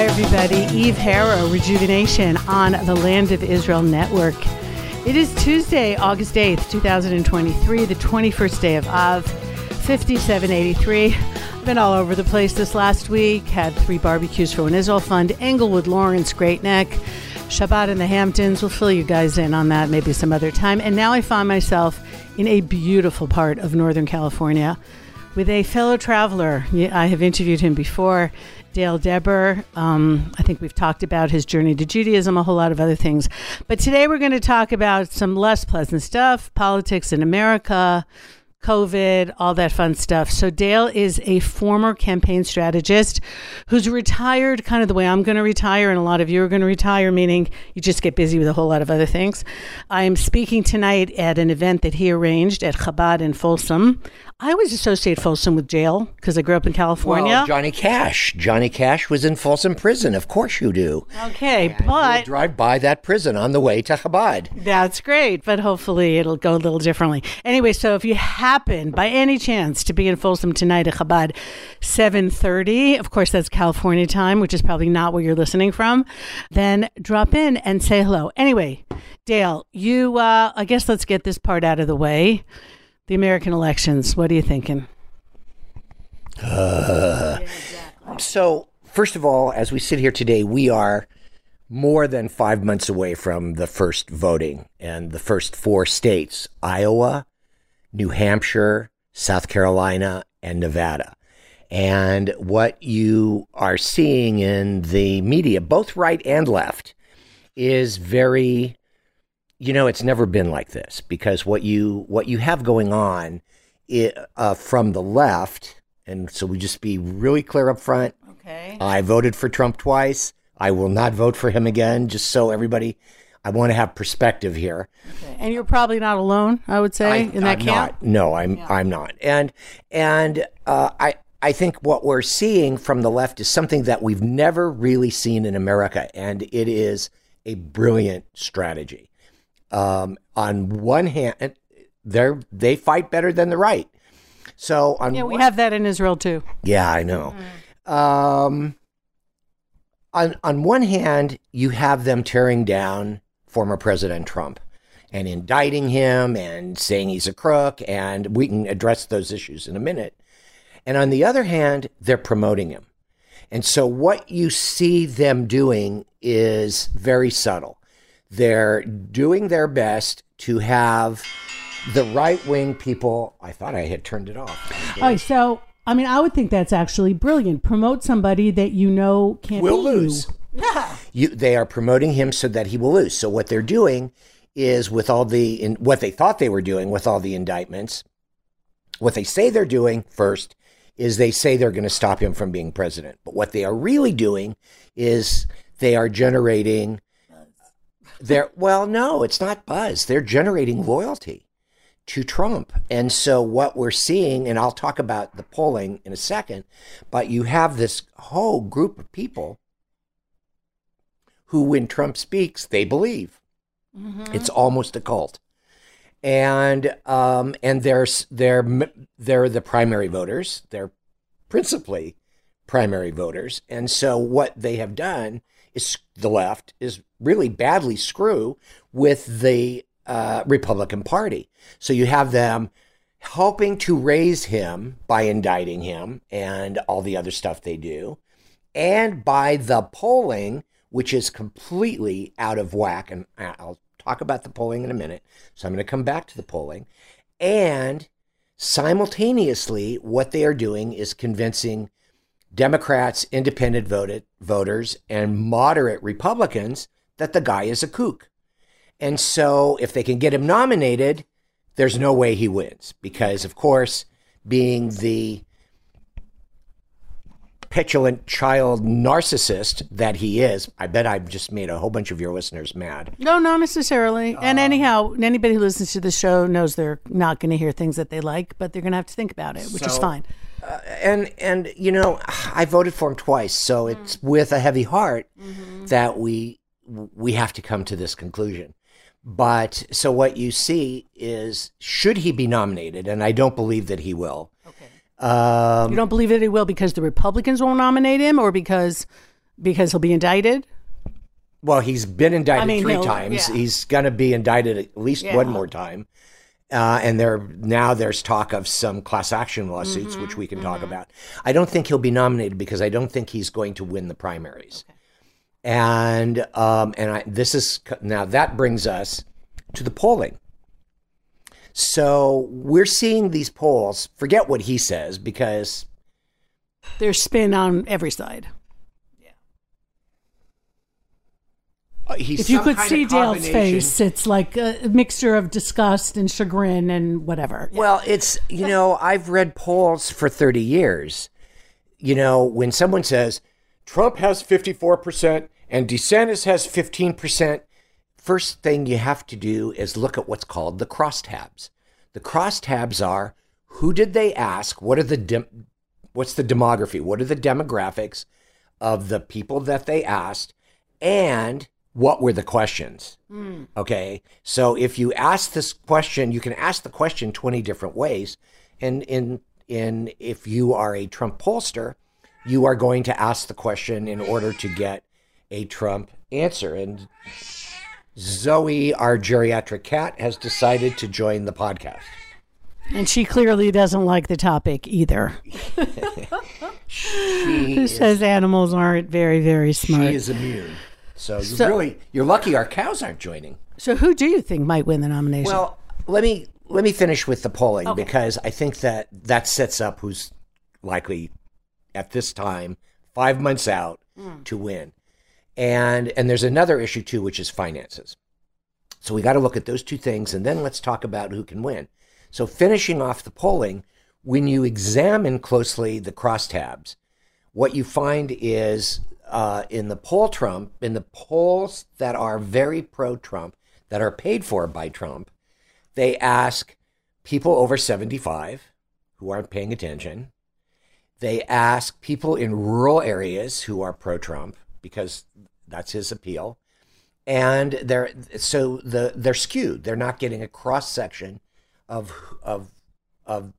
Hi, everybody. Eve Harow, Rejuvenation on the Land of Israel Network. It is Tuesday, August 8th, 2023, the 21st day of Av, 5783. I've been all over the place this last week, had three barbecues for an Israel Fund, Englewood, Lawrence, Great Neck, Shabbat in the Hamptons. We'll fill you guys in on that maybe some other time. And now I find myself in a beautiful part of Northern California with a fellow traveler. I have interviewed him before. Dale Debber. Um, I think we've talked about his journey to Judaism, a whole lot of other things. But today we're going to talk about some less pleasant stuff politics in America, COVID, all that fun stuff. So, Dale is a former campaign strategist who's retired kind of the way I'm going to retire, and a lot of you are going to retire, meaning you just get busy with a whole lot of other things. I am speaking tonight at an event that he arranged at Chabad in Folsom. I always associate Folsom with jail because I grew up in California. Well, Johnny Cash. Johnny Cash was in Folsom Prison. Of course you do. Okay, and but drive by that prison on the way to Chabad. That's great, but hopefully it'll go a little differently. Anyway, so if you happen by any chance to be in Folsom tonight at Chabad, seven thirty, of course that's California time, which is probably not where you're listening from. Then drop in and say hello. Anyway, Dale, you. Uh, I guess let's get this part out of the way the American elections. What are you thinking? Uh. So, first of all, as we sit here today, we are more than five months away from the first voting and the first four states Iowa, New Hampshire, South Carolina, and Nevada. And what you are seeing in the media, both right and left, is very you know, it's never been like this because what you what you have going on it, uh, from the left, and so we just be really clear up front. Okay. I voted for Trump twice. I will not vote for him again. Just so everybody, I want to have perspective here. Okay. And you're probably not alone. I would say I, in that I'm camp. Not. No, I'm yeah. I'm not. And and uh, I. I think what we're seeing from the left is something that we've never really seen in America, and it is a brilliant strategy. Um, on one hand, they they fight better than the right. So on yeah, we one, have that in Israel too. Yeah, I know. Mm. Um, on on one hand, you have them tearing down former President Trump and indicting him and saying he's a crook, and we can address those issues in a minute. And on the other hand, they're promoting him. And so what you see them doing is very subtle. They're doing their best to have the right wing people. I thought I had turned it off. Oh, so I mean, I would think that's actually brilliant. Promote somebody that you know can't will lose. You, they are promoting him so that he will lose. So what they're doing is with all the in, what they thought they were doing with all the indictments, what they say they're doing first is they say they're going to stop him from being president. But what they are really doing is they are generating they're well, no, it's not buzz. They're generating loyalty to Trump. And so what we're seeing, and I'll talk about the polling in a second, but you have this whole group of people who, when Trump speaks, they believe. Mm-hmm. It's almost a cult. And um, and they're, they're, they're the primary voters. They're principally primary voters. And so what they have done is the left is really badly screw with the uh, Republican Party. So you have them helping to raise him by indicting him and all the other stuff they do, and by the polling, which is completely out of whack. And I'll talk about the polling in a minute. So I'm going to come back to the polling. And simultaneously, what they are doing is convincing Democrats, independent voted voters, and moderate Republicans that the guy is a kook. And so if they can get him nominated, there's no way he wins because, of course, being the petulant child narcissist that he is, I bet I've just made a whole bunch of your listeners mad. No, not necessarily. and uh, anyhow, anybody who listens to the show knows they're not going to hear things that they like, but they're going to have to think about it, which so, is fine. Uh, and and you know, I voted for him twice, so mm. it's with a heavy heart mm-hmm. that we we have to come to this conclusion. But so what you see is, should he be nominated, and I don't believe that he will. Okay. Um, you don't believe that he will because the Republicans won't nominate him, or because because he'll be indicted. Well, he's been indicted I mean, three times. yeah. He's going to be indicted at least Yeah. one more time. Uh, and there now there's talk of some class action lawsuits, which we can talk about. I don't think he'll be nominated because I don't think he's going to win the primaries. And um, and I, this is now that brings us to the polling. So we're seeing these polls. Forget what he says because There's spin on every side. uh, he's If you could see Dale's face, it's like a mixture of disgust and chagrin and whatever. Well, it's, you know, I've read polls for 30 years. You know, when someone says Trump has 54% and DeSantis has 15%, first thing you have to do is look at what's called the crosstabs. The crosstabs are who did they ask? What are the dem- what's the demography? What are the demographics of the people that they asked? And what were the questions? Hmm. Okay. So if you ask this question, you can ask the question 20 different ways. And in in if you are a Trump pollster, you are going to ask the question in order to get a Trump answer. And Zoe, our geriatric cat, has decided to join the podcast. And she clearly doesn't like the topic either. She Who is, says animals aren't very, very smart. she is immune. So, you So- really, you're lucky our cows aren't joining. So who do you think might win the nomination? Well, let me let me finish with the polling because I think that that sets up who's likely at this time, five months out, to win. And and there's another issue too, which is finances. So we got to look at those two things, and then let's talk about who can win. So finishing off the polling, when you examine closely the crosstabs, what you find is uh, in the poll Trump, in the polls that are very pro Trump, that are paid for by Trump, they ask people over 75 who aren't paying attention. They ask people in rural areas who are pro Trump because that's his appeal. And they're so the they're skewed. They're not getting a cross section of of of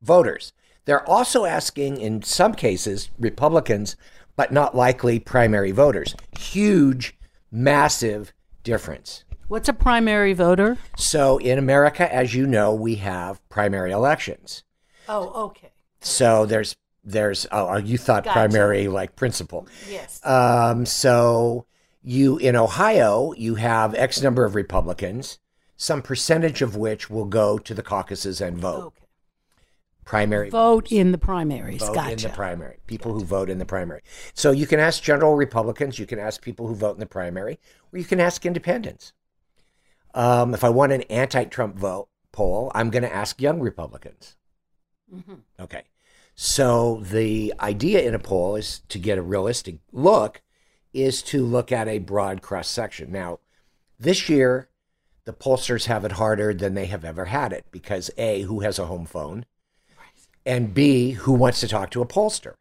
voters. They're also asking, in some cases, Republicans, but not likely primary voters. Huge, massive difference. What's a primary voter? So in America, as you know, we have primary elections. Oh, okay. So there's there's oh you thought Gotcha. primary like principal. Yes. Um, so you in Ohio, you have X number of Republicans, some percentage of which will go to the caucuses and vote. Okay. Primary Vote in the primaries. vote gotcha. in the primary. People who vote in the primary. So you can ask general Republicans, you can ask people who vote in the primary, or you can ask independents. Um, if I want an anti-Trump vote poll, I'm going to ask young Republicans. Okay. So the idea in a poll is to get a realistic look, is to look at a broad cross section. Now, this year, the pollsters have it harder than they have ever had it because A, who has a home phone? and B, who wants to talk to a pollster.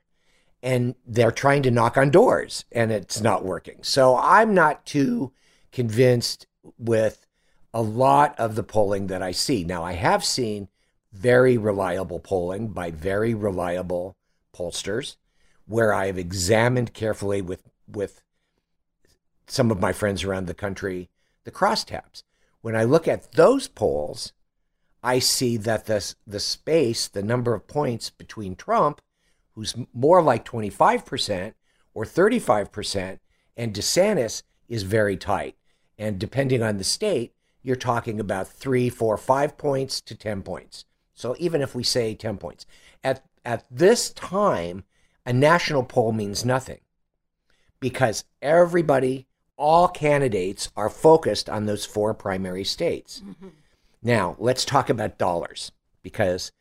And they're trying to knock on doors and it's not working. So I'm not too convinced with a lot of the polling that I see. Now, I have seen very reliable polling by very reliable pollsters where I have examined carefully with, with some of my friends around the country the crosstabs. When I look at those polls, I see that the the space, the number of points between Trump, who's more like 25% or 35%, and DeSantis is very tight. And depending on the state, you're talking about three, four, five points to 10 points. So even if we say 10 points, at, at this time, a national poll means nothing because everybody, all candidates are focused on those four primary states. Mm-hmm. Now, let's talk about dollars because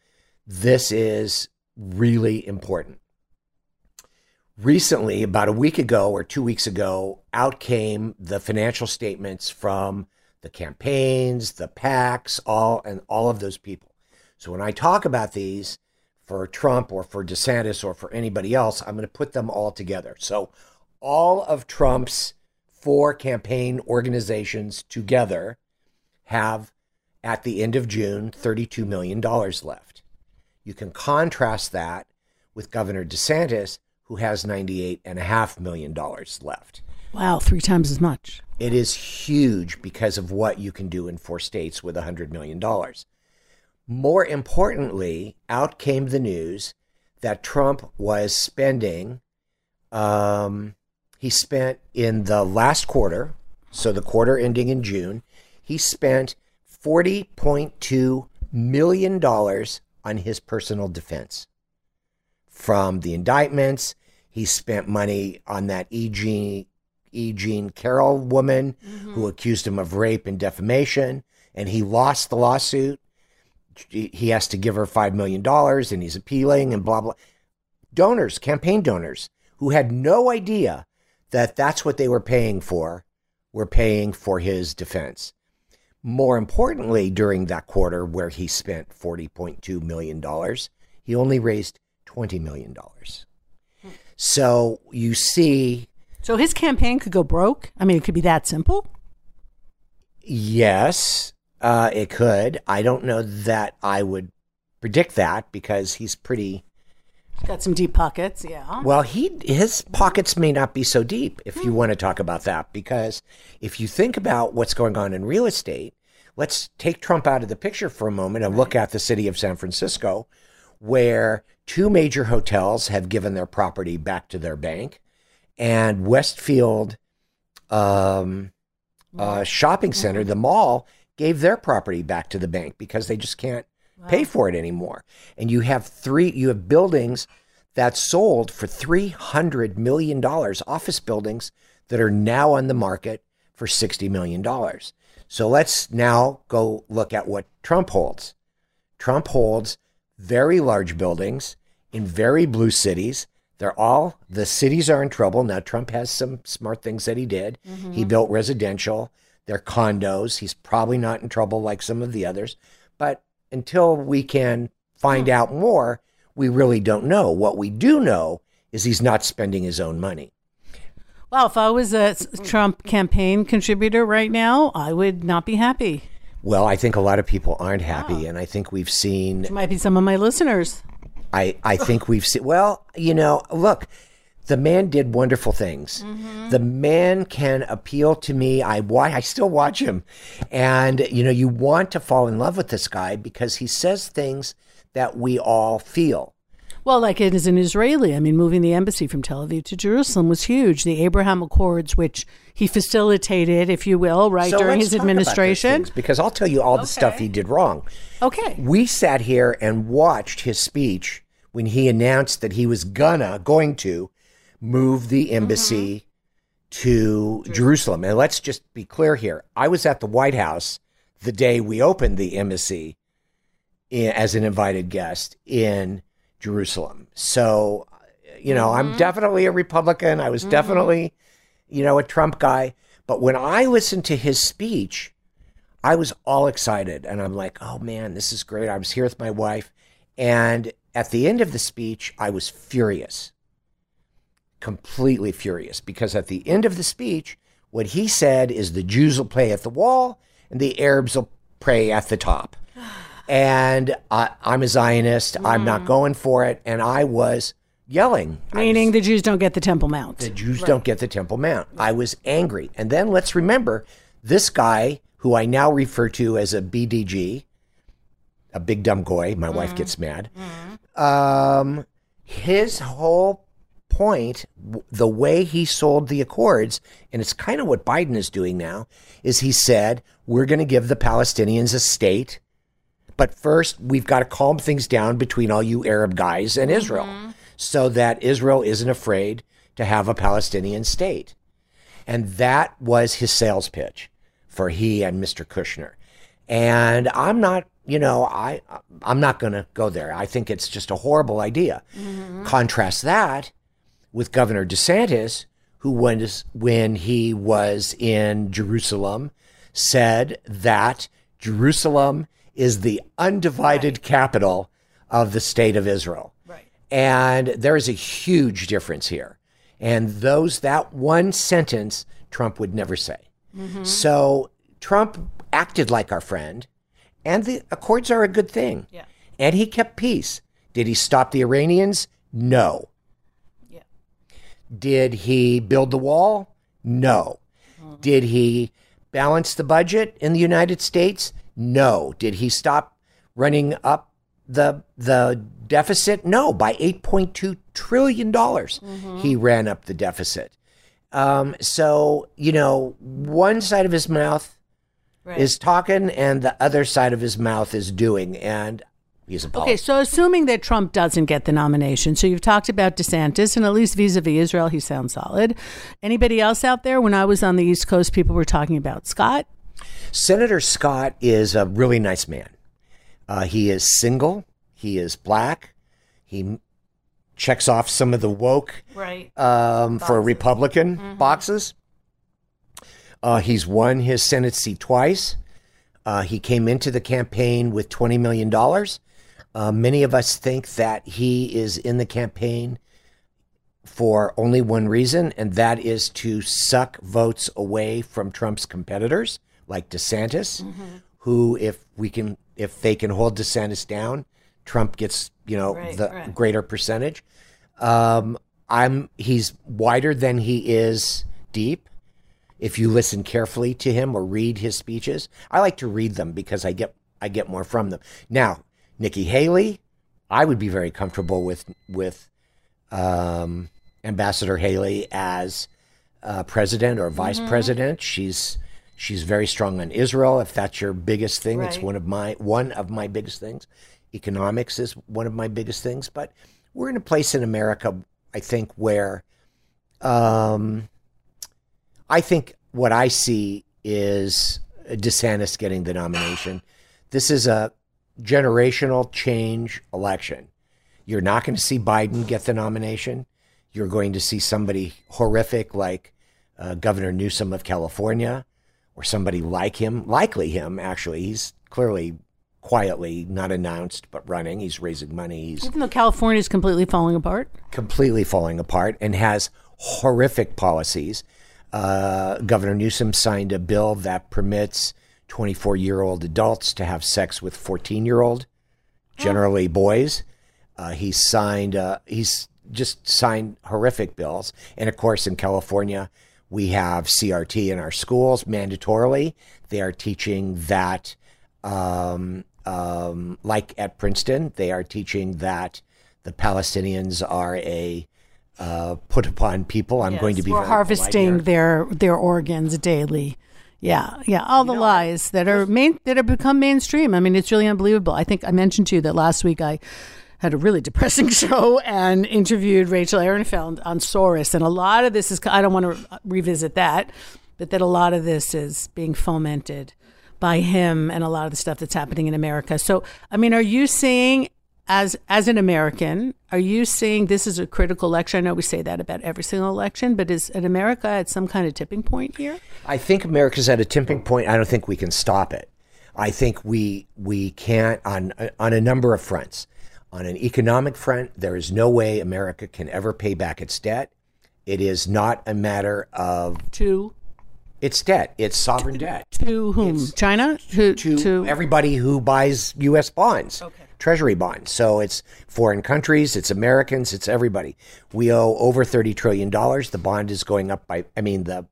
this is really important. Recently, about a week ago or two weeks ago, out came the financial statements from the campaigns, the PACs, all and all of those people. So when I talk about these for Trump or for DeSantis or for anybody else, I'm going to put them all together. So all of Trump's four campaign organizations together have at the end of June $32 million left. You can contrast that with Governor DeSantis, who has $98.5 million left. Wow, three times as much. It is huge because of what you can do in four states with $100 million. More importantly, out came the news that Trump was spending, um, he spent in the last quarter, so the quarter ending in June, he spent $40.2 million on his personal defense. From the indictments, he spent money on that E. Jean, e. Jean Carroll woman mm-hmm. who accused him of rape and defamation, and he lost the lawsuit. He has to give her $5 million and he's appealing and blah, blah. Donors, campaign donors, who had no idea that that's what they were paying for, were paying for his defense. More importantly, during that quarter where he spent $40.2 million, he only raised $20 million. So you see. So his campaign could go broke? I mean, it could be that simple? Yes, uh, it could. I don't know that I would predict that because he's pretty. Got some deep pockets, yeah. Well, he his pockets may not be so deep if you want to talk about that because if you think about what's going on in real estate, let's take Trump out of the picture for a moment and look at the city of San Francisco, where two major hotels have given their property back to their bank, and Westfield um, uh, Shopping Center, the mall, gave their property back to the bank because they just can't wow. pay for it anymore. And you have three, you have buildings that sold for three hundred million dollars, office buildings that are now on the market for sixty million dollars. So let's now go look at what Trump holds. Trump holds very large buildings in very blue cities. They're all, the cities are in trouble. Now, Trump has some smart things that he did. Mm-hmm. He built residential, they're condos. He's probably not in trouble like some of the others. But until we can find mm-hmm. out more, we really don't know. What we do know is he's not spending his own money. Well, if I was a Trump campaign contributor right now, I would not be happy. Well, I think a lot of people aren't happy, and I think we've seen. Which might be some of my listeners. I, I think we've seen. Well, you know, look, the man did wonderful things. Mm-hmm. The man can appeal to me. I I still watch him, and you know, you want to fall in love with this guy because he says things that we all feel. Well, like it is an Israeli. I mean, moving the embassy from Tel Aviv to Jerusalem was huge. The Abraham Accords, which he facilitated, if you will, right so during his administration. because I'll tell you all the okay. stuff he did wrong. Okay. We sat here and watched his speech when he announced that he was gonna going to move the embassy mm-hmm. to Jerusalem. Jerusalem. And let's just be clear here. I was at the White House the day we opened the embassy in, as an invited guest in Jerusalem. So, you know, mm-hmm. I'm definitely a Republican. I was mm-hmm. definitely, you know, a Trump guy. But when I listened to his speech, I was all excited. And I'm like, oh man, this is great. I was here with my wife. And at the end of the speech, I was furious, completely furious, because at the end of the speech, what he said is the Jews will play at the wall and the Arabs will pray at the top and I, am a Zionist. Mm. I'm not mm. going for it. And I was yelling. Meaning was, the Jews don't get the Temple Mount. The Jews right. don't get the Temple Mount. I was angry. And then let's remember this guy, who I now refer to as a BDG, a big dumb goy. My mm. wife gets mad. Mm. Um, his whole point, the way he sold the accords, and it's kind of what Biden is doing now, is he said, we're going to give the Palestinians a state but first, we've got to calm things down between all you Arab guys and Israel mm-hmm. so that Israel isn't afraid to have a Palestinian state. And that was his sales pitch for he and Mr. Kushner. And I'm not, you know, I I'm not going to go there. I think it's just a horrible idea. Mm-hmm. Contrast that with Governor DeSantis, who was when he was in Jerusalem said that Jerusalem is the undivided right. capital of the state of Israel. Right. And there is a huge difference here. And those that one sentence Trump would never say. Mm-hmm. So Trump acted like our friend, and the accords are a good thing. Yeah. And he kept peace. Did he stop the Iranians? No. Did he build the wall? No. Did he balance the budget in the United States? No. Did he stop running up the the deficit? No, by 8.2 trillion dollars. He ran up the deficit. Um, so, you know, one side of his mouth Right. is talking and the other side of his mouth is doing and he's a Okay, so assuming that Trump doesn't get the nomination, so you've talked about DeSantis, and at least vis-a-vis Israel, he sounds solid. Anybody else out there? When I was on the East Coast, people were talking about Scott. Senator Scott is a really nice man. Uh, he is single. He is black. He checks off some of the woke Right. um, for Republican boxes. Uh, he's won his Senate seat twice. Uh, he came into the campaign with $20 million. Uh, many of us think that he is in the campaign for only one reason, and that is to suck votes away from Trump's competitors, like DeSantis, who, if we can, if they can hold DeSantis down, Trump gets, you know, Right, the right. greater percentage. Um, I'm he's wider than he is deep. If you listen carefully to him or read his speeches, I like to read them because I get I get more from them. Now, Nikki Haley, I would be very comfortable with with um, Ambassador Haley as uh, president or vice president. She's she's very strong on Israel. If that's your biggest thing, it's one of my one of my biggest things. Economics is one of my biggest things. But we're in a place in America, I think, where um, I think what I see is DeSantis getting the nomination. This is a generational change election. You're not going to see Biden get the nomination. You're going to see somebody horrific like uh, Governor Newsom of California or somebody like him, likely him, actually. He's clearly quietly not announced, but running. He's raising money. He's Even though California is completely falling apart. completely falling apart and has horrific policies. Uh, Governor Newsom signed a bill that permits 24 year old adults to have sex with 14 year old, generally boys. Uh, he signed, uh, he's just signed horrific bills. And of course, in California, we have CRT in our schools mandatorily. They are teaching that, um, um, like at Princeton, they are teaching that the Palestinians are a uh, put upon people. I'm going to be harvesting their their organs daily. Yeah, yeah, all the lies that are main that have become mainstream. I mean, it's really unbelievable. I think I mentioned to you that last week I had a really depressing show and interviewed Rachel Ehrenfeld on Soros, and a lot of this is I don't want to revisit that, but that a lot of this is being fomented by him and a lot of the stuff that's happening in America. So, I mean, are you seeing as as an American, are you seeing this is a critical election? I know we say that about every single election, but is in America at some kind of tipping point here? I think America's at a tipping point. I don't think we can stop it. I think we we can't on on a number of fronts. On an economic front, there is no way America can ever pay back its debt. It is not a matter of To its debt; it's sovereign debt. to whom? China? To to, everybody who buys U.S. bonds, Treasury bonds. So it's foreign countries, it's Americans, it's everybody. We owe over thirty trillion dollars. The bond is going up by, I mean, the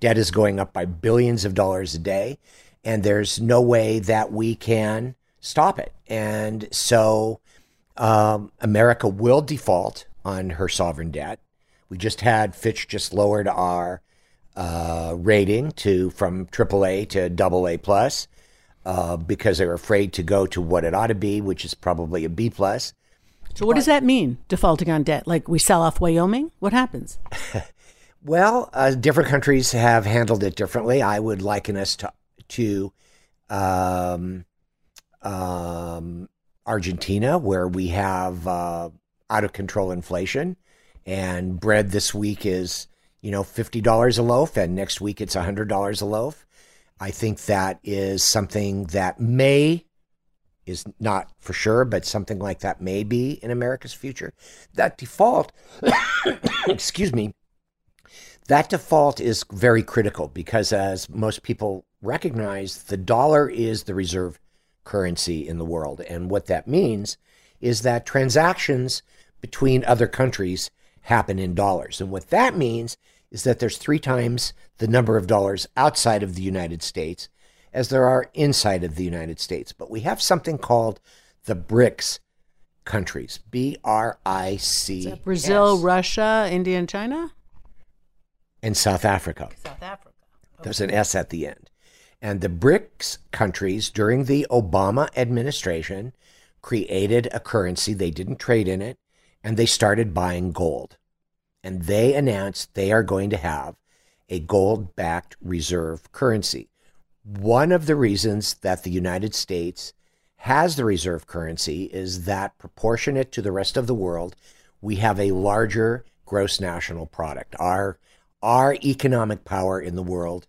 debt is going up by billions of dollars a day, and there's no way that we can stop it. And so, um, America will default on her sovereign debt. We just had Fitch just lowered our uh, rating to from AAA to AA plus uh, because they're afraid to go to what it ought to be, which is probably a B plus. so what does that mean? Defaulting on debt? Like we sell off Wyoming? What happens? Well, uh, different countries have handled it differently. I would liken us to to um, um, Argentina, where we have uh, out of control inflation, and bread this week is you know fifty dollars a loaf, and next week it's hundred dollars a loaf. I think that is something that may is not for sure, but something like that may be in America's future. That default, excuse me, that default is very critical because, as most people recognize, the dollar is the reserve currency in the world. And what that means is that transactions between other countries happen in dollars. And what that means is that there's three times the number of dollars outside of the United States as there are inside of the United States. But we have something called the BRICS countries B R I C. Brazil, Russia, India, and China? And South Africa. South Africa. Okay. There's an S at the end. And the BRICS countries during the Obama administration created a currency. They didn't trade in it and they started buying gold. And they announced they are going to have a gold backed reserve currency. One of the reasons that the United States has the reserve currency is that proportionate to the rest of the world, we have a larger gross national product. Our our economic power in the world,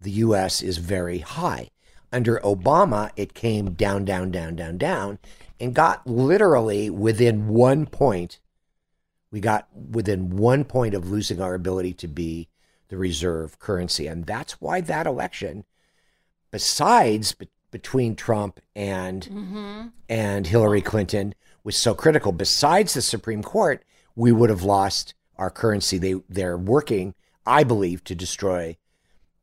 the US is very high. Under Obama, it came down, down, down, down, down, and got literally within one point. We got within one point of losing our ability to be the reserve currency. And that's why that election besides be- between Trump and mm-hmm. and Hillary Clinton was so critical. Besides the Supreme Court, we would have lost our currency. They they're working, I believe, to destroy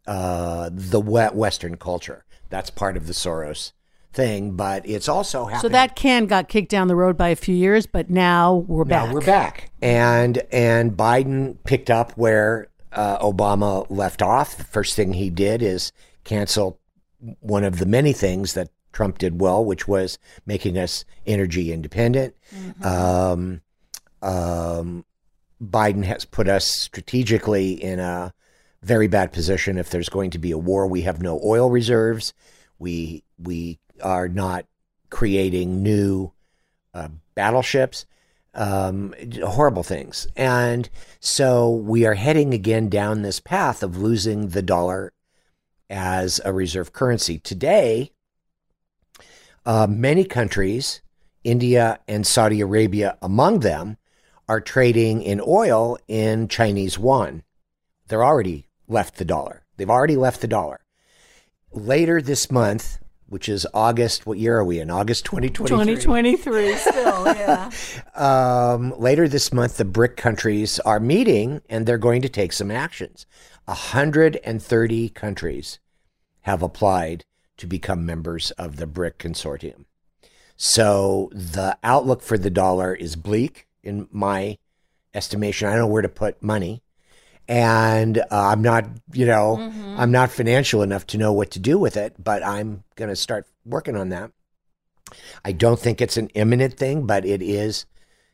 uh, the Western culture. That's part of the Soros thing, but it's also happening. So that can got kicked down the road by a few years, but now we're back. now back. We're back, and and Biden picked up where uh, Obama left off. The first thing he did is cancel one of the many things that Trump did well, which was making us energy independent. Mm-hmm. Um, um, Biden has put us strategically in a very bad position. If there's going to be a war, we have no oil reserves. We we are not creating new uh, battleships. Um, horrible things, and so we are heading again down this path of losing the dollar as a reserve currency. Today, uh, many countries, India and Saudi Arabia among them, are trading in oil in Chinese yuan. They're already left the dollar. They've already left the dollar. Later this month, which is August, what year are we in? August 2023. 2023, still, yeah. um, later this month, the BRIC countries are meeting and they're going to take some actions. 130 countries have applied to become members of the BRIC consortium. So the outlook for the dollar is bleak in my estimation. I don't know where to put money. And uh, I'm not, you know, mm-hmm. I'm not financial enough to know what to do with it, but I'm going to start working on that. I don't think it's an imminent thing, but it is.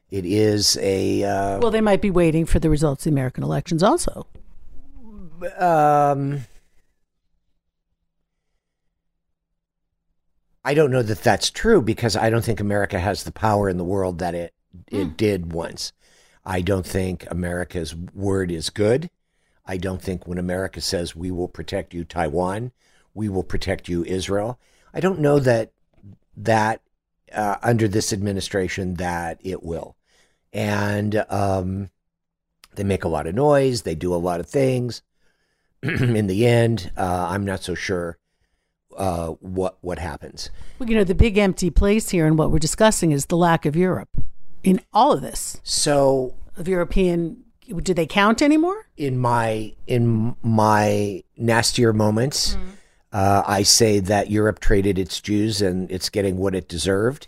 It is a. Uh, well, they might be waiting for the results of the American elections, also. Um, I don't know that that's true because I don't think America has the power in the world that it it mm. did once. I don't think America's word is good. I don't think when America says we will protect you Taiwan, we will protect you Israel. I don't know that that uh, under this administration that it will. And um, they make a lot of noise. They do a lot of things. in the end, uh, I'm not so sure uh, what what happens. Well, you know, the big empty place here, and what we're discussing is the lack of Europe in all of this. So, of European, do they count anymore? In my in my nastier moments, mm. uh, I say that Europe traded its Jews, and it's getting what it deserved.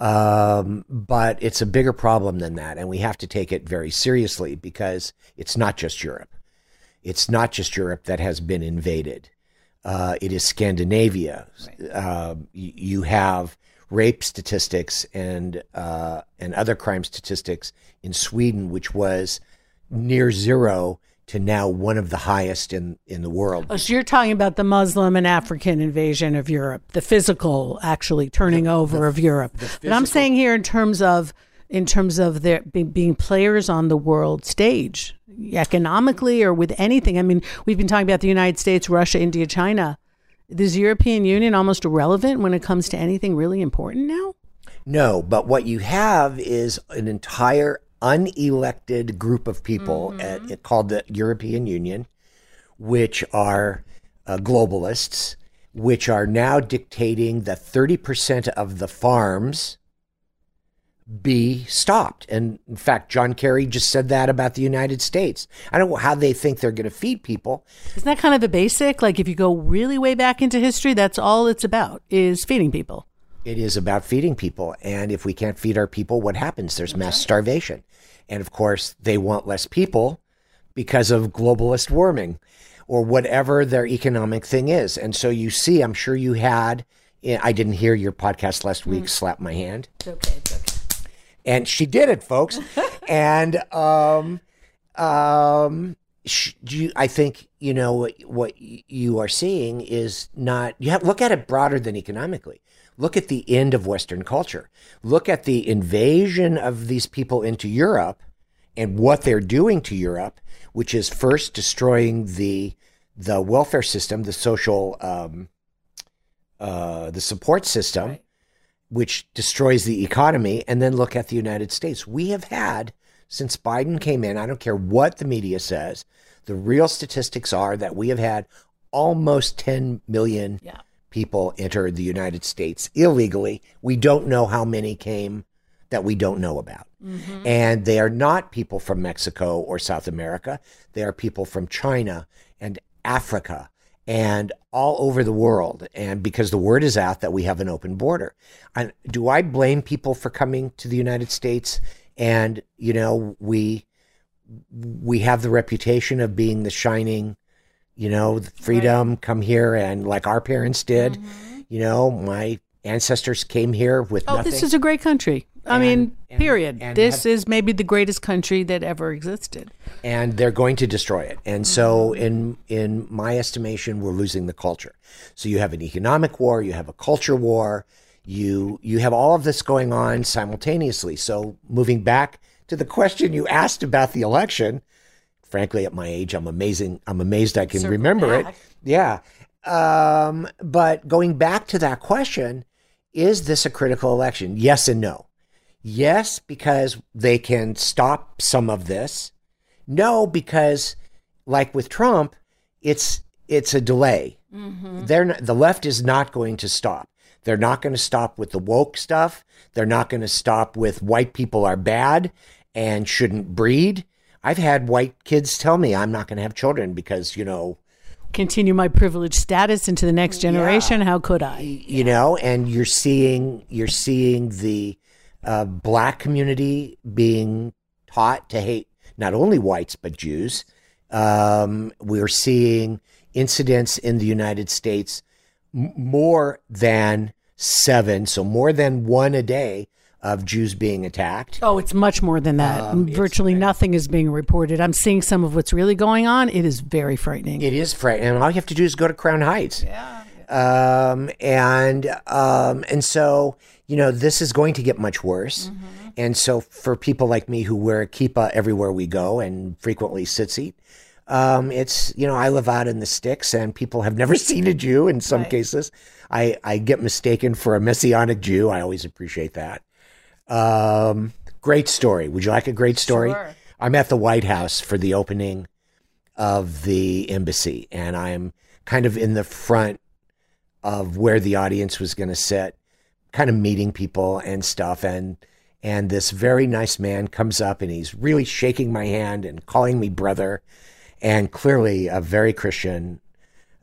Um, but it's a bigger problem than that, and we have to take it very seriously because it's not just Europe. It's not just Europe that has been invaded. Uh, it is Scandinavia. Right. Uh, you have rape statistics and uh, and other crime statistics in Sweden, which was near zero to now one of the highest in, in the world. Oh, so you're talking about the Muslim and African invasion of Europe, the physical actually turning the, over the, of Europe. But I'm saying here in terms of in terms of their being players on the world stage economically or with anything. I mean, we've been talking about the United States, Russia, India, China. Is the European Union almost irrelevant when it comes to anything really important now? No, but what you have is an entire unelected group of people mm-hmm. at, called the European Union, which are uh, globalists, which are now dictating that 30% of the farms be stopped. And in fact, John Kerry just said that about the United States. I don't know how they think they're going to feed people. Isn't that kind of the basic? Like if you go really way back into history, that's all it's about is feeding people. It is about feeding people. And if we can't feed our people, what happens? There's mass starvation. And of course, they want less people because of globalist warming or whatever their economic thing is. And so you see, I'm sure you had, I didn't hear your podcast last week, mm. slap my hand. It's okay. It's okay and she did it, folks. and um, um, sh- you, I think you know what you are seeing is not. You have look at it broader than economically. Look at the end of Western culture. Look at the invasion of these people into Europe and what they're doing to Europe, which is first destroying the the welfare system, the social, um, uh, the support system. Right which destroys the economy, and then look at the United States. We have had, since Biden came in, I don't care what the media says, the real statistics are that we have had almost 10 million yeah. people enter the United States illegally. We don't know how many came that we don't know about. Mm-hmm. And they are not people from Mexico or South America, they are people from China and Africa and all over the world. And because the word is out that we have an open border. And do I blame people for coming to the United States? And, you know, we, we have the reputation of being the shining, you know, freedom, right. come here and like our parents did. Mm-hmm. You know, my ancestors came here with oh, nothing. this is a great country. I and, mean, and, period. And this have, is maybe the greatest country that ever existed. And they're going to destroy it. And mm-hmm. so in in my estimation, we're losing the culture. So you have an economic war, you have a culture war, you you have all of this going on simultaneously. So moving back to the question you asked about the election, frankly, at my age, I'm amazing. I'm amazed I can Circle remember back. it. Yeah. Um, but going back to that question, is this a critical election? Yes and no. Yes, because they can stop some of this. No, because like with Trump, it's it's a delay. Mm-hmm. They're not, the left is not going to stop. They're not going to stop with the woke stuff. They're not going to stop with white people are bad and shouldn't breed. I've had white kids tell me I'm not going to have children because, you know, continue my privileged status into the next generation. Yeah. How could I? You know, and you're seeing you're seeing the uh, black community being taught to hate not only whites but Jews. Um, we're seeing incidents in the United States m- more than seven, so more than one a day of Jews being attacked. Oh, it's much more than that. Um, Virtually nothing is being reported. I'm seeing some of what's really going on. It is very frightening. It is frightening. And all you have to do is go to Crown Heights. Yeah. Um, and um, and so you know this is going to get much worse. Mm-hmm. And so for people like me who wear a kippah everywhere we go and frequently tzitzit, um, it's you know I live out in the sticks and people have never seen a Jew in some right. cases. I I get mistaken for a messianic Jew. I always appreciate that. Um, great story. Would you like a great story? Sure. I'm at the White House for the opening of the embassy, and I'm kind of in the front of where the audience was going to sit, kind of meeting people and stuff. And and this very nice man comes up and he's really shaking my hand and calling me brother, and clearly a very Christian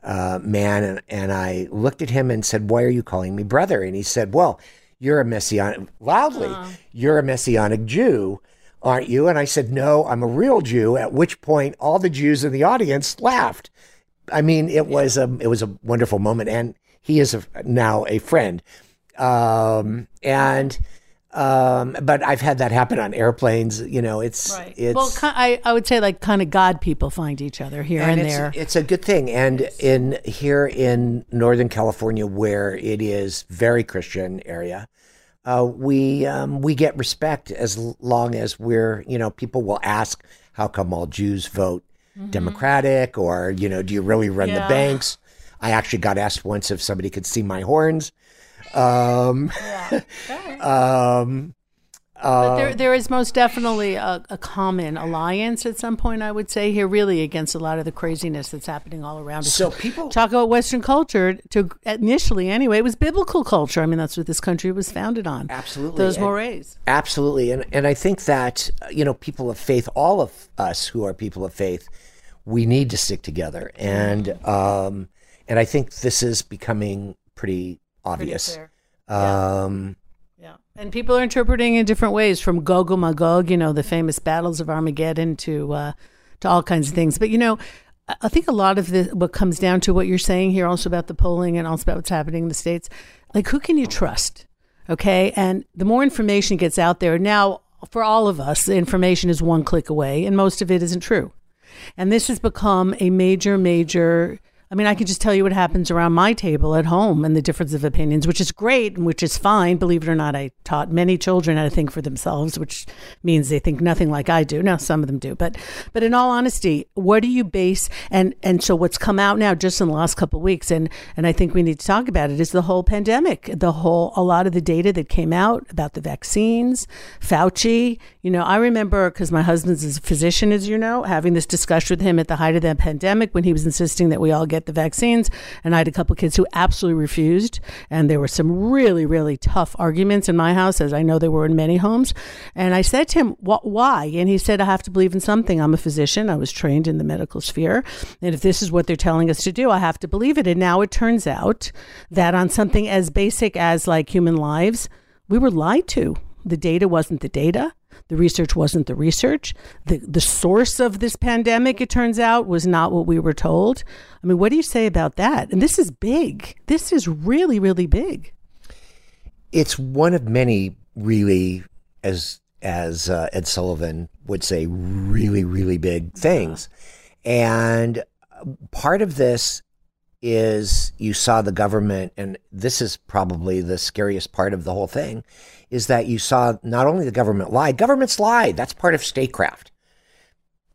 uh, man. And, and I looked at him and said, "Why are you calling me brother?" And he said, "Well." You're a messianic, loudly, uh. you're a messianic Jew, aren't you? And I said, No, I'm a real Jew. At which point, all the Jews in the audience laughed. I mean, it was a it was a wonderful moment, and he is a, now a friend. Um, and um, but I've had that happen on airplanes. You know, it's right. it's well, I I would say like kind of God people find each other here and, and it's, there. It's a good thing, and in here in Northern California, where it is very Christian area, uh, we um, we get respect as long as we're you know people will ask how come all Jews vote mm-hmm. Democratic or you know do you really run yeah. the banks? I actually got asked once if somebody could see my horns. Um, yeah. um, uh, But there, there is most definitely a, a common alliance at some point, I would say, here, really against a lot of the craziness that's happening all around us. so people Talk about Western culture. To initially, anyway, it was biblical culture. I mean, that's what this country was founded on. Absolutely. those mores. Absolutely. And and I think that you know people of faith, all of us who are people of faith, we need to stick together. And um and I think this is becoming pretty obvious. Um Yeah, and people are interpreting in different ways, from Gog and Magog, you know, the famous battles of Armageddon, to uh, to all kinds of things. But you know, I- I think a lot of the what comes down to what you're saying here, also about the polling and also about what's happening in the states. Like, who can you trust? Okay, and the more information gets out there now, for all of us, the information is one click away, and most of it isn't true. And this has become a major, major. I mean, I can just tell you what happens around my table at home and the difference of opinions, which is great and which is fine. Believe it or not, I taught many children how to think for themselves, which means they think nothing like I do. Now, some of them do, but but in all honesty, what do you base and and so what's come out now just in the last couple of weeks, and and I think we need to talk about it is the whole pandemic, the whole a lot of the data that came out about the vaccines, Fauci. You know, I remember because my husband's a physician, as you know, having this discussion with him at the height of the pandemic when he was insisting that we all get the vaccines. And I had a couple kids who absolutely refused. And there were some really, really tough arguments in my house, as I know there were in many homes. And I said to him, "Wh- Why? And he said, I have to believe in something. I'm a physician. I was trained in the medical sphere. And if this is what they're telling us to do, I have to believe it. And now it turns out that on something as basic as like human lives, we were lied to. The data wasn't the data. The research wasn't the research. The the source of this pandemic, it turns out, was not what we were told. I mean, what do you say about that? And this is big. This is really, really big. it's one of many really as as uh, Ed Sullivan would say really really big things and part of this is you saw the government and this is probably the scariest part of the whole thing is that you saw not only the government lie governments lie. That's part of statecraft.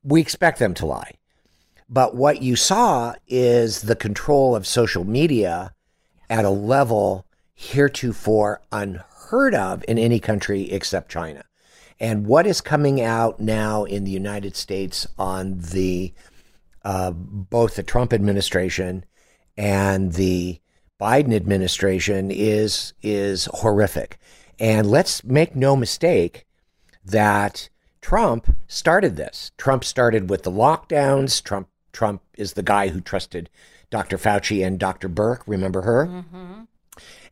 We expect them to lie. But what you saw is the control of social media at a level heretofore unheard of in any country except China. And what is coming out now in the United States on the uh, both the Trump administration and the Biden administration is is horrific. And let's make no mistake that Trump started this. Trump started with the lockdowns. Trump Trump is the guy who trusted Dr. Fauci and Dr. Burke. Remember her?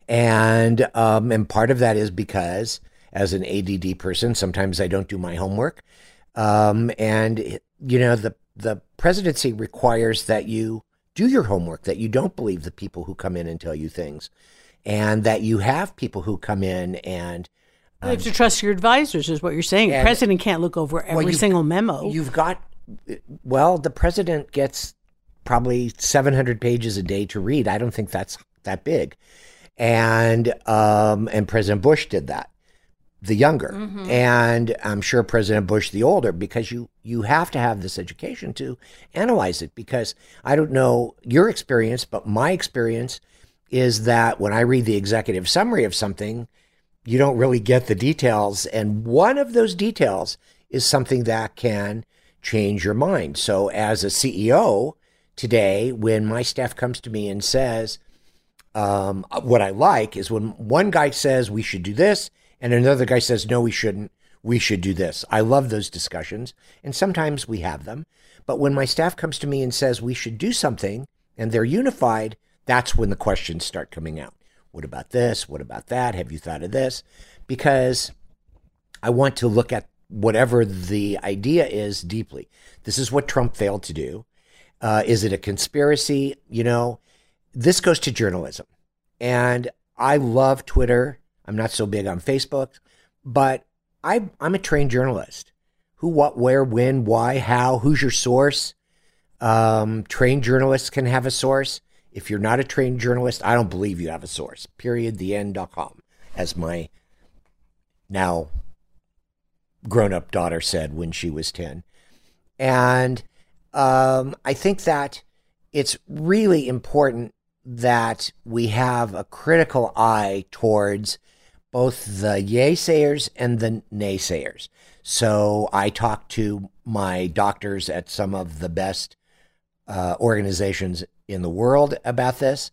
And um, and part of that is because as an ADD person, sometimes I don't do my homework. Um, and you know the the presidency requires that you do your homework, that you don't believe the people who come in and tell you things, and that you have people who come in and you have to trust your advisors, is what you're saying. The president can't look over every you've- single memo. You've got, well, the president gets probably 700 pages a day to read. I don't think that's that big. And, um, and President Bush did that, the younger. And I'm sure President Bush, the older, because you, you have to have this education to analyze it. Because I don't know your experience, but my experience is that when I read the executive summary of something, you don't really get the details. And one of those details is something that can change your mind. So, as a CEO today, when my staff comes to me and says, um, what I like is when one guy says we should do this and another guy says, no, we shouldn't, we should do this. I love those discussions. And sometimes we have them. But when my staff comes to me and says we should do something and they're unified, that's when the questions start coming out. What about this? What about that? Have you thought of this? Because I want to look at whatever the idea is deeply. This is what Trump failed to do. Uh, is it a conspiracy? You know, this goes to journalism. And I love Twitter. I'm not so big on Facebook, but I, I'm a trained journalist. Who, what, where, when, why, how, who's your source? Um, trained journalists can have a source. If you're not a trained journalist, I don't believe you have a source. Period. The end.com, as my now grown up daughter said when she was 10. And um, I think that it's really important that we have a critical eye towards both the yay sayers and the naysayers. So I talked to my doctors at some of the best uh, organizations in the world about this.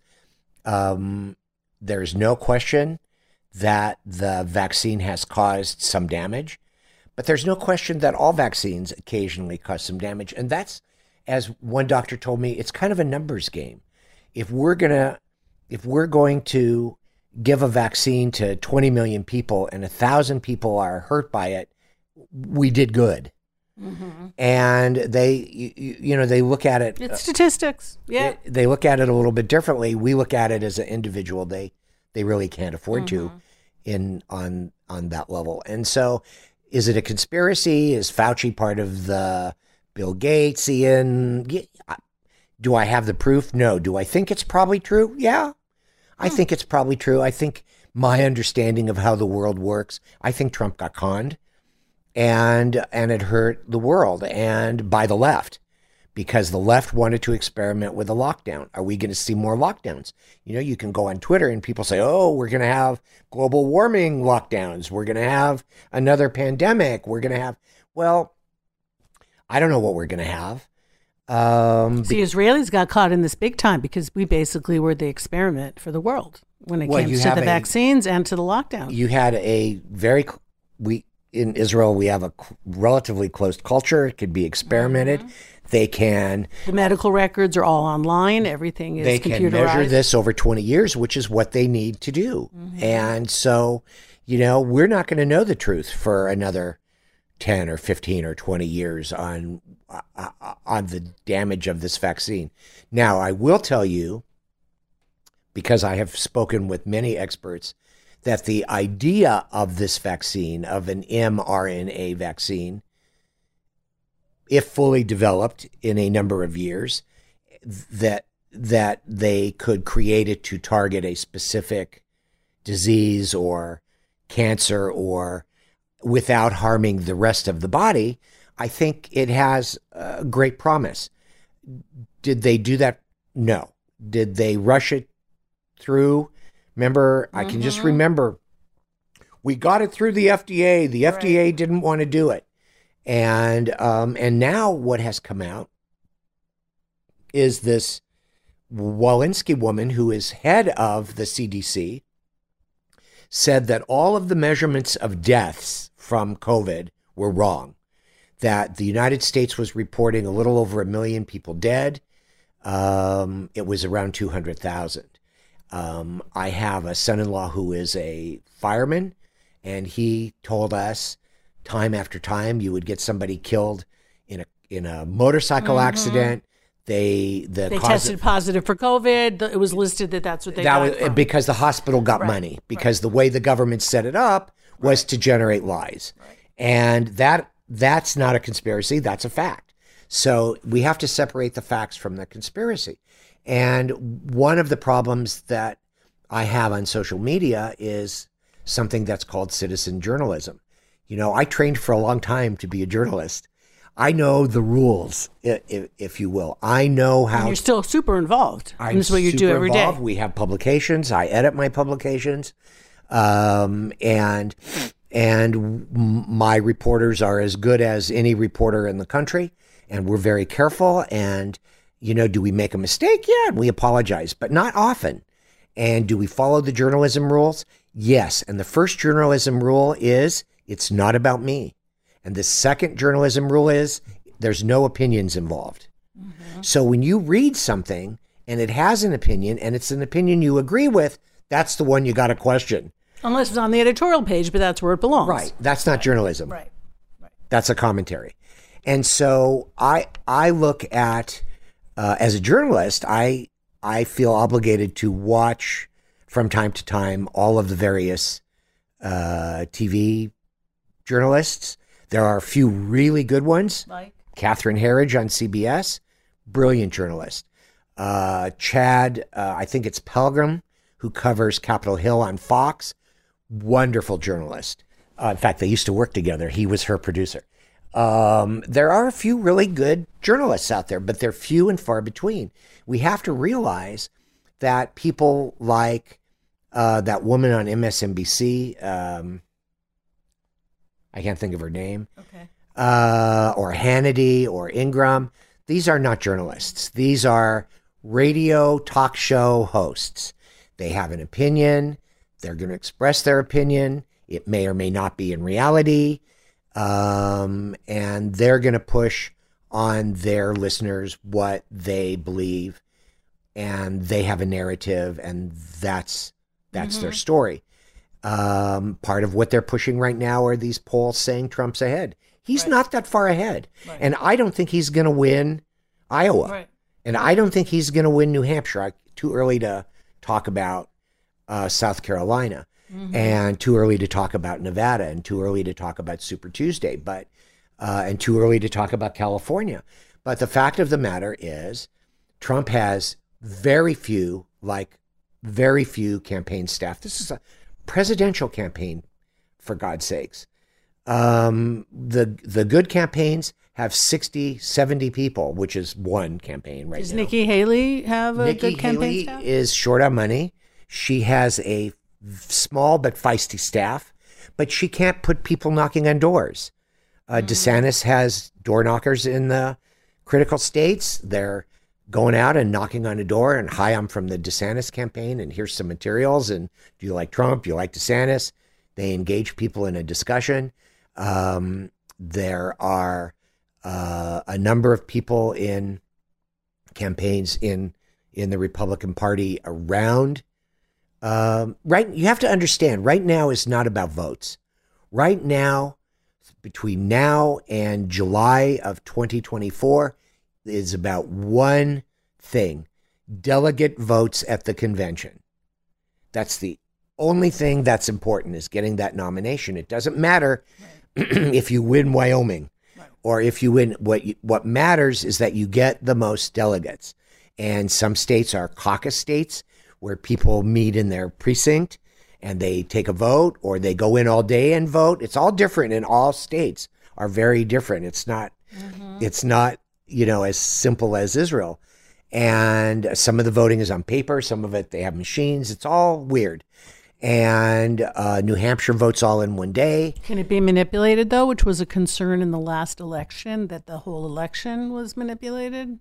Um, there's no question that the vaccine has caused some damage, but there's no question that all vaccines occasionally cause some damage. And that's, as one doctor told me, it's kind of a numbers game. If we're gonna, if we're going to give a vaccine to 20 million people and a thousand people are hurt by it, we did good. Mm-hmm. And they, you, you, know, they look at it. It's statistics. Yeah. They, they look at it a little bit differently. We look at it as an individual. They, they really can't afford mm-hmm. to, in on on that level. And so, is it a conspiracy? Is Fauci part of the Bill Gates? Ian? Do I have the proof? No. Do I think it's probably true? Yeah. I think it's probably true. I think my understanding of how the world works, I think Trump got conned and and it hurt the world and by the left because the left wanted to experiment with a lockdown. Are we going to see more lockdowns? You know, you can go on Twitter and people say, "Oh, we're going to have global warming lockdowns. We're going to have another pandemic. We're going to have well, I don't know what we're going to have. Um, See, Israelis got caught in this big time because we basically were the experiment for the world when it well, came to the a, vaccines and to the lockdown. You had a very we in Israel we have a relatively closed culture. It could be experimented. Mm-hmm. They can. The medical records are all online. Everything is they can measure this over 20 years, which is what they need to do. Mm-hmm. And so, you know, we're not going to know the truth for another 10 or 15 or 20 years on uh, uh, on the damage of this vaccine. Now, I will tell you, because I have spoken with many experts, that the idea of this vaccine, of an mRNA vaccine, if fully developed in a number of years, that that they could create it to target a specific disease or cancer or without harming the rest of the body, I think it has a great promise. Did they do that? No. Did they rush it through? Remember, mm-hmm. I can just mm-hmm. remember we got it through the FDA. The right. FDA didn't want to do it. And um, and now what has come out is this Walensky woman who is head of the CDC said that all of the measurements of deaths from COVID were wrong that the United States was reporting a little over a million people dead. Um, it was around 200,000. Um, I have a son in law who is a fireman, and he told us time after time you would get somebody killed in a in a motorcycle mm-hmm. accident. They the they tested of, positive for COVID. It was listed that that's what they that was from. because the hospital got right. money because right. the way the government set it up was right. to generate lies, and that that's not a conspiracy, that's a fact. So we have to separate the facts from the conspiracy. And one of the problems that I have on social media is something that's called citizen journalism. You know, I trained for a long time to be a journalist. I know the rules, if, if you will. I know how. And you're still super involved. I'm this is what you do every involved. day. We have publications. I edit my publications, um, and and my reporters are as good as any reporter in the country and we're very careful and you know do we make a mistake? Yeah we apologize but not often. And do we follow the journalism rules? Yes and the first journalism rule is it's not about me. And the second journalism rule is there's no opinions involved. Mm-hmm. so when you read something and it has an opinion and it's an opinion you agree with that's the one you got to question Unless it's on the editorial page, but that's where it belongs. Right. That's not journalism. Right. right. That's a commentary. And so I I look at uh, as a journalist, I I feel obligated to watch from time to time all of the various uh, TV journalists. There are a few really good ones. Like Catherine Herridge on CBS, brilliant journalist. Uh, Chad, uh, I think it's Pelgrim, who covers Capitol Hill on Fox, wonderful journalist. Uh, in fact, they used to work together. He was her producer. Um, there are a few really good journalists out there, but they're few and far between. We have to realize that people like uh, that woman on MSNBC. Um, I can't think of her name. Okay. Uh, or Hannity or Ingraham, These are not journalists. These are radio talk show hosts. They have an opinion. They're going to express their opinion. It may or may not be in reality. Um, and they're going to push on their listeners what they believe. And they have a narrative, and that's that's their story. Um, part of what they're pushing right now are these polls saying Trump's ahead. He's Right. not that far ahead. Right. And I don't think he's going to win Iowa. Right. And I don't think he's going to win New Hampshire. I, too early to talk about uh, South Carolina, and too early to talk about Nevada, and too early to talk about Super Tuesday, but uh, and too early to talk about California. But the fact of the matter is, Trump has very few, like very few campaign staff. This is a presidential campaign, for God's sakes. Um, the the good campaigns have 60, 70 people, which is one campaign right Does now. Nikki Haley have a Nikki good campaign Haley staff? is short on money. She has a small but feisty staff, but she can't put people knocking on doors. Uh, Mm. DeSantis has door knockers in the critical states. They're going out and knocking on a door and hi, I'm from the DeSantis campaign and here's some materials. And do you like Trump? Do you like DeSantis? They engage people in a discussion. Um, there are uh, a number of people in campaigns in in the Republican Party around. Um, right, you have to understand. Right now is not about votes. Right now, between now and July of 2024, is about one thing: delegate votes at the convention. That's the only thing that's important is getting that nomination. It doesn't matter if you win Wyoming or if you win what you, what matters is that you get the most delegates. And some states are caucus states where people meet in their precinct and they take a vote or they go in all day and vote. It's all different in all states are very different. It's not it's not, you know, as simple as Israel. And some of the voting is on paper, some of it they have machines. It's all weird. And uh, New Hampshire votes all in one day. Can it be manipulated though, which was a concern in the last election that the whole election was manipulated?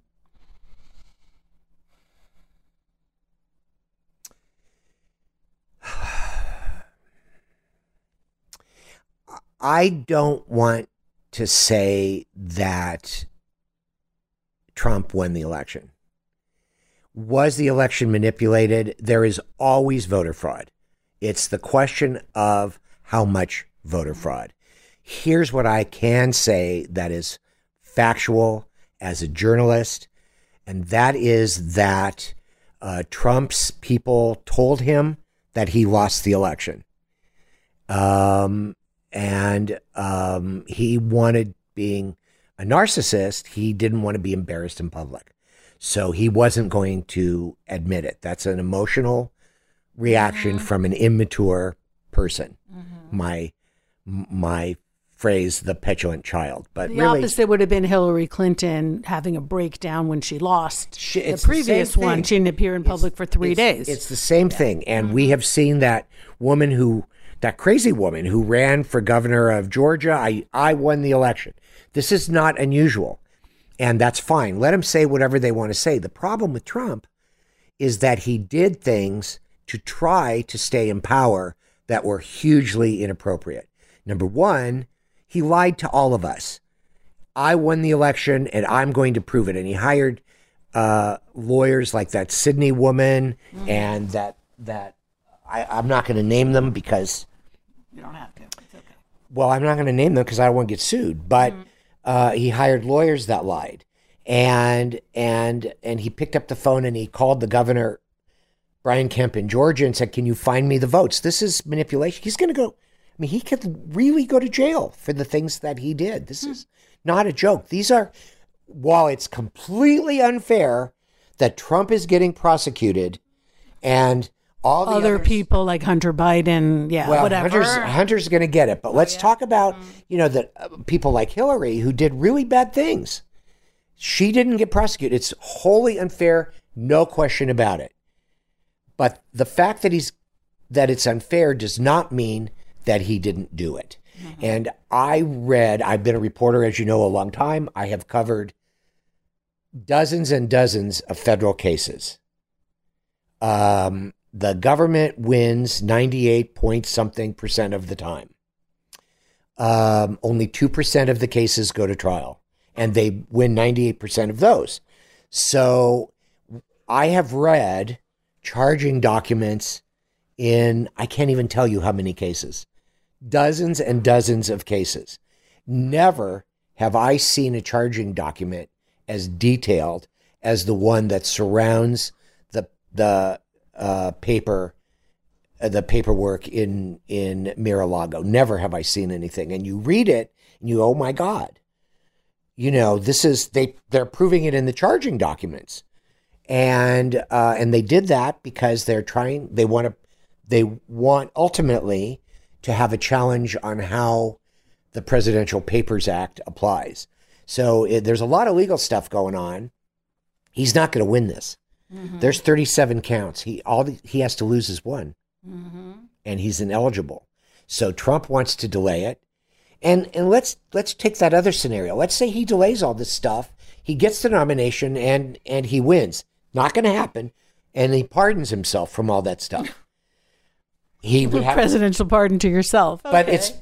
I don't want to say that Trump won the election. Was the election manipulated? There is always voter fraud. It's the question of how much voter fraud. Here's what I can say that is factual as a journalist, and that is that uh, Trump's people told him that he lost the election. Um, and um, he wanted being a narcissist. He didn't want to be embarrassed in public, so he wasn't going to admit it. That's an emotional reaction from an immature person. My my phrase, the petulant child, but The really, opposite would have been Hillary Clinton having a breakdown when she lost She- the it's the previous one. She didn't appear in public for three it's, days. It's the same thing. And we have seen that woman who, that crazy woman who ran for governor of Georgia. I, I won the election. This is not unusual. And that's fine. Let them say whatever they want to say. The problem with Trump is that he did things to try to stay in power that were hugely inappropriate. Number one, he lied to all of us. I won the election and I'm going to prove it. And he hired uh, lawyers like that Sidney woman and that that I, I'm not going to name them because you don't have to. It's okay. well, I'm not going to name them because I don't want to get sued. But uh, he hired lawyers that lied, and and and he picked up the phone and he called the governor, Brian Kemp in Georgia, and said, "Can you find me the votes?" This is manipulation. He's going to go. I mean, he could really go to jail for the things that he did. This is not a joke. These are, while it's completely unfair that Trump is getting prosecuted, and all the Other others- people like Hunter Biden, yeah, well, whatever. Hunter's Hunter's going to get it, but let's talk about you know that uh, people like Hillary who did really bad things. She didn't get prosecuted. It's wholly unfair, no question about it. But the fact that he's that it's unfair does not mean that he didn't do it. And I read, I've been a reporter, as you know, a long time. I have covered dozens and dozens of federal cases. Um, the government wins 98 point something percent of the time. Um, only 2% of the cases go to trial, and they win 98% of those. So I have read charging documents in, I can't even tell you how many cases, dozens and dozens of cases. Never have I seen a charging document as detailed as the one that surrounds the the uh, paper, uh, the paperwork in in Mar-a-Lago. Never have I seen anything. And you read it, and you, oh my God, you know, this is they they're proving it in the charging documents, and uh, and they did that because they're trying. They want to. They want ultimately to have a challenge on how the Presidential Papers Act applies. So it, there's a lot of legal stuff going on. He's not going to win this. Mm-hmm. There's 37 counts. He all the, he has to lose is one, mm-hmm. and he's ineligible. So Trump wants to delay it, and and let's let's take that other scenario. Let's say he delays all this stuff. He gets the nomination and and he wins. Not going to happen, and he pardons himself from all that stuff. He would have presidential pardon to yourself, but okay. it's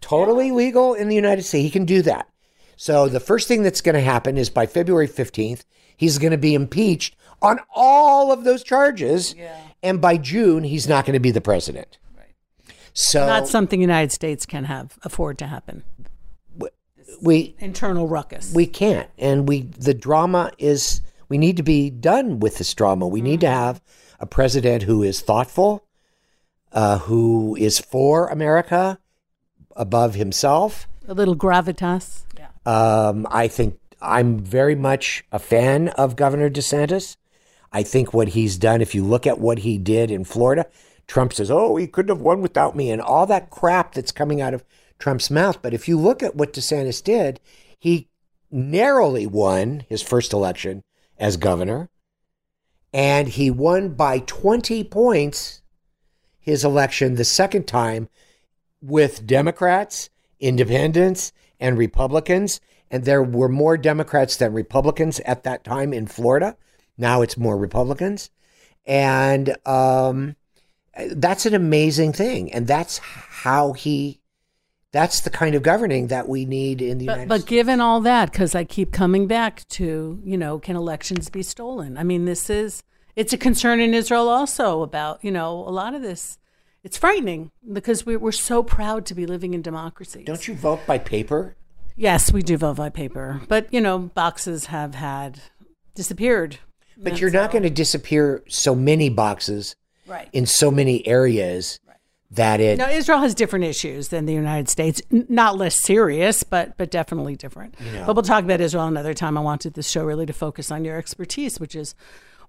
totally legal in the United States. He can do that. So the first thing that's going to happen is by February 15th, he's going to be impeached on all of those charges. Yeah. And by June, he's not going to be the president. Right. So not something the United States can have afford to happen. We internal ruckus. We can't. And we the drama is we need to be done with this drama. We mm-hmm. need to mm-hmm. have a president who is thoughtful, uh, who is for America above himself. A little gravitas. Um, I think I'm very much a fan of Governor DeSantis. I think what he's done, if you look at what he did in Florida, Trump says, oh, he couldn't have won without me, and all that crap that's coming out of Trump's mouth. But if you look at what DeSantis did, he narrowly won his first election as governor, and he won by 20 points his election the second time with Democrats, independents, and Republicans. And there were more Democrats than Republicans at that time in Florida. Now it's more Republicans. And um, that's an amazing thing. And that's how he, that's the kind of governing that we need in the but, United but States. But given all that, because I keep coming back to, you know, can elections be stolen? I mean, this is, it's a concern in Israel also about, you know, a lot of this it's frightening because we, we're so proud to be living in democracy. Don't you vote by paper? Yes, we do vote by paper, but you know, boxes have had disappeared. But you're not going to disappear so many boxes right. in so many areas right. that it. Now, Israel has different issues than the United States. N- not less serious, but but definitely different. You know. But we'll talk about Israel another time. I wanted this show really to focus on your expertise, which is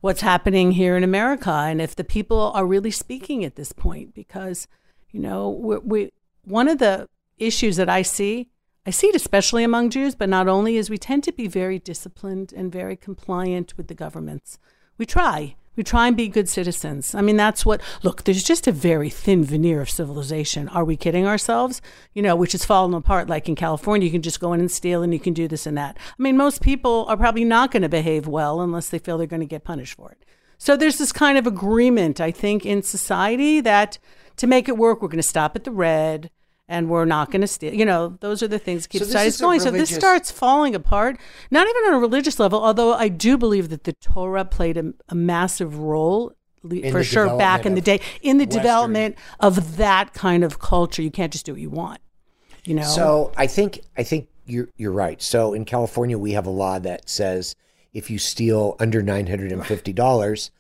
what's happening here in America and if the people are really speaking at this point because you know we, we one of the issues that I see I see it especially among Jews but not only is we tend to be very disciplined and very compliant with the governments we try we try and be good citizens. I mean, that's what, look, there's just a very thin veneer of civilization. Are we kidding ourselves? You know, which is falling apart. Like in California, you can just go in and steal and you can do this and that. I mean, most people are probably not going to behave well unless they feel they're going to get punished for it. So there's this kind of agreement, I think, in society that to make it work, we're going to stop at the red and we're not going to steal. You know, those are the things that keep so society going. So this starts falling apart, not even on a religious level, although I do believe that the Torah played a, a massive role. In for sure, back in the day, in the Western. development of that kind of culture, you can't just do what you want. You know. So I think I think you're you're right. So in California, we have a law that says if you steal under nine hundred and fifty dollars,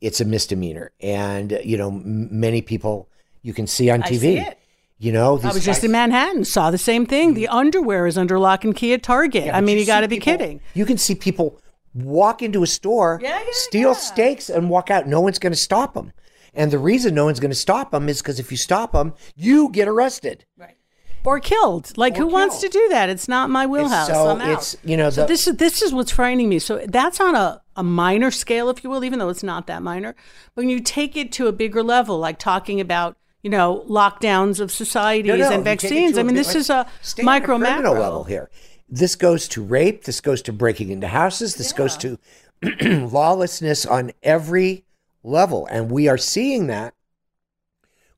it's a misdemeanor, and you know m- many people you can see on TV you know, I was just in Manhattan, saw the same thing. The underwear is under lock and key at Target. Yeah, I mean, you, you got to be kidding. You can see people walk into a store, yeah, yeah, steal steaks, and walk out. No one's going to stop them. And the reason no one's going to stop them is because if you stop them, you get arrested. Right. or killed. Like Or who wants to do that? It's not my wheelhouse. so I'm out. it's you know So this is this is what's frightening me. So that's on a, a minor scale, if you will, even though it's not that minor. But when you take it to a bigger level, like talking about you know lockdowns of societies No, no, and you take it vaccines, I mean this is a let's stay on micro macro level here. This goes to rape. This goes to breaking into houses. This goes to lawlessness on every level, and we are seeing that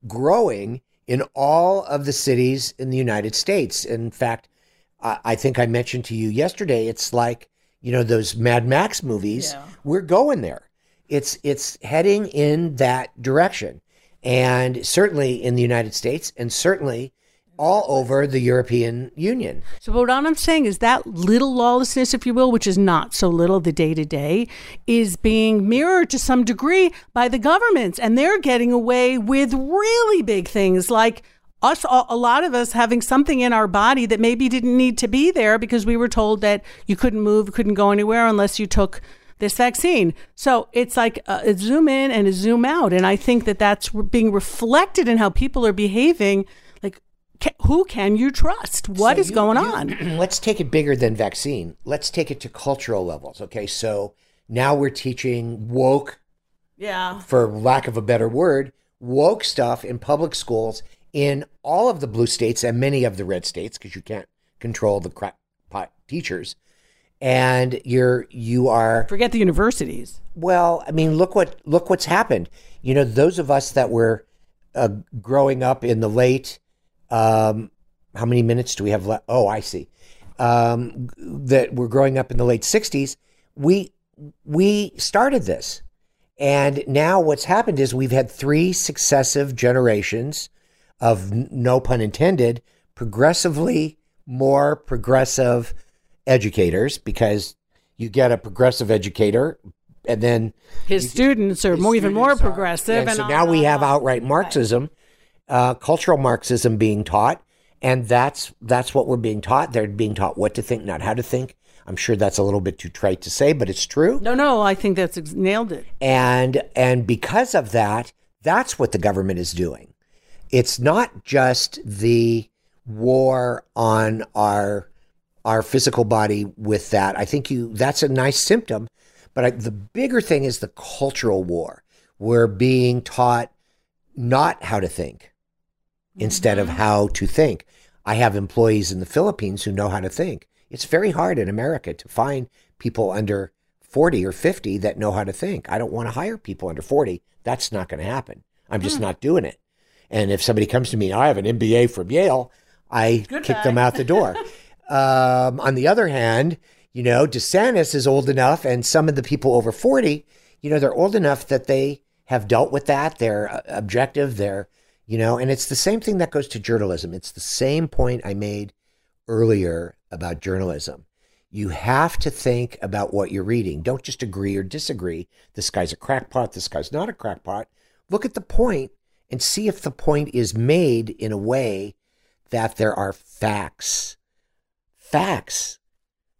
growing in all of the cities in the United States. In fact, I, I think I mentioned to you yesterday. It's like you know those Mad Max movies. Yeah. We're going there. It's it's heading in that direction, and certainly in the United States, and certainly all over the European Union. So what I'm saying is that little lawlessness, if you will, which is not so little the day to day, is being mirrored to some degree by the governments, and they're getting away with really big things like us a lot of us having something in our body that maybe didn't need to be there because we were told that you couldn't move couldn't go anywhere unless you took this vaccine so it's like uh, a, a zoom in and a zoom out and i think that that's being reflected in how people are behaving like ca- who can you trust What So is you- going you- on let's take it bigger than vaccine. Let's take it to cultural levels. Okay, so now we're teaching woke, yeah for lack of a better word, woke stuff in public schools in all of the blue states and many of the red states because you can't control the crackpot teachers. And you're you are forget the universities well, I mean, look what look what's happened. You know, those of us that were uh, growing up in the late, um, how many minutes do we have left? Oh, I see. Um, that were growing up in the late '60s. We we started this, and now what's happened is we've had three successive generations of no pun intended, progressively more progressive educators because you get a progressive educator and then his students are more, even more are- progressive and so on now we and have on. outright Marxism, uh, cultural Marxism being taught, and that's that's what we're being taught. They're being taught what to think, not how to think. I'm sure that's a little bit too trite to say, but it's true. no no i think that's ex- nailed it And and because of that, that's what the government is doing. It's not just the war on our our physical body with that. I think you that's a nice symptom, but I, the bigger thing is the cultural war. We're being taught not how to think instead of mm-hmm. how to think. I have employees in the Philippines who know how to think. It's very hard in America to find people under 40 or 50 that know how to think. I don't want to hire people under 40. That's not going to happen. I'm just hmm. not doing it. And if somebody comes to me, I have an MBA from Yale, I kick them out the door. um, on the other hand, you know, DeSantis is old enough, and some of the people over 40, you know, they're old enough that they have dealt with that. They're uh, objective. They're, you know, and it's the same thing that goes to journalism. It's the same point I made earlier about journalism. You have to think about what you're reading. Don't just agree or disagree. This guy's a crackpot. This guy's not a crackpot. Look at the point and see if the point is made in a way that there are facts. Facts.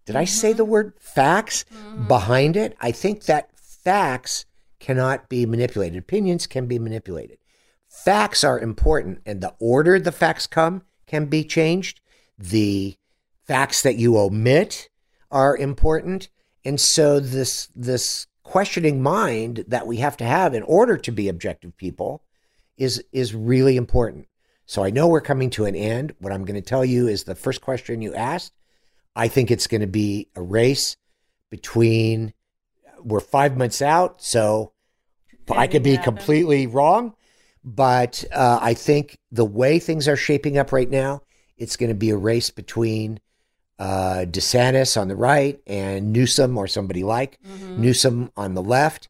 Did I say the mm-hmm. word facts mm-hmm. behind it? I think that facts cannot be manipulated. Opinions can be manipulated. Facts are important, and the order the facts come can be changed. The facts that you omit are important. And so this this questioning mind that we have to have in order to be objective people is is really important. So I know we're coming to an end. What I'm going to tell you is the first question you asked. I think it's going to be a race between we're 5 months out, so I could be completely wrong, but uh, I think the way things are shaping up right now, it's going to be a race between uh, DeSantis on the right and Newsom or somebody like Newsom on the left.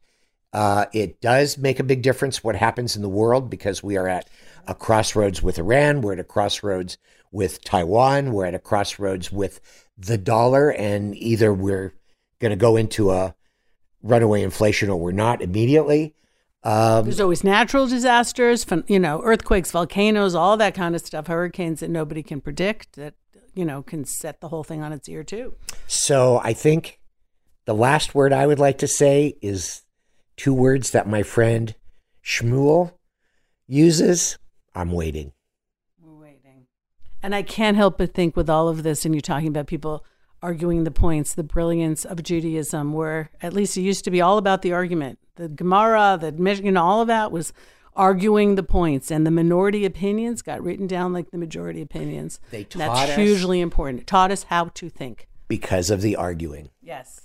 Uh, it does make a big difference what happens in the world because we are at a crossroads with Iran. We're at a crossroads with Taiwan. We're at a crossroads with the dollar, and either we're going to go into a runaway inflation or we're not immediately. Um, There's always natural disasters, you know, earthquakes, volcanoes, all that kind of stuff, hurricanes that nobody can predict that, you know, can set the whole thing on its ear too. So I think the last word I would like to say is two words that my friend Shmuel uses. I'm waiting. And I can't help but think with all of this, and you're talking about people arguing the points, the brilliance of Judaism, where at least it used to be all about the argument. The Gemara, the you know, all of that was arguing the points, and the minority opinions got written down like the majority opinions. They taught That's us- hugely important. It taught us how to think. because of the arguing. Yes.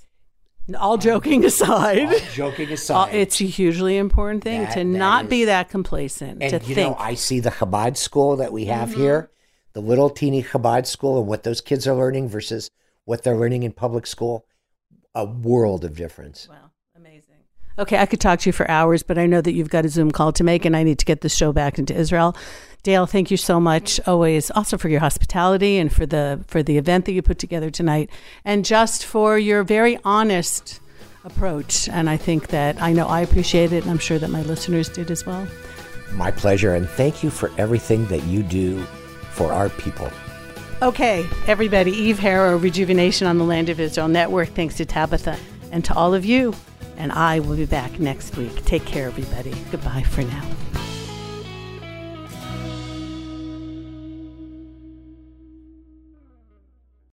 All joking aside, all Joking aside, it's a hugely important thing That- to that not be that complacent. and to you think. know, I see the Chabad school that we have Mm-hmm. here, the little teeny Chabad school, and what those kids are learning versus what they're learning in public school. A world of difference. Wow, amazing. Okay, I could talk to you for hours, but I know that you've got a Zoom call to make, and I need to get the show back into Israel. Dale, thank you so much. Always, also for your hospitality and for the for the event that you put together tonight, and just for your very honest approach. And I think that I know I appreciate it, and I'm sure that my listeners did as well. My pleasure, and thank you for everything that you do for our people. Okay, everybody, Eve Harow, Rejuvenation on the Land of Israel Network. Thanks to Tabitha and to all of you. And I will be back next week. Take care, everybody. Goodbye for now.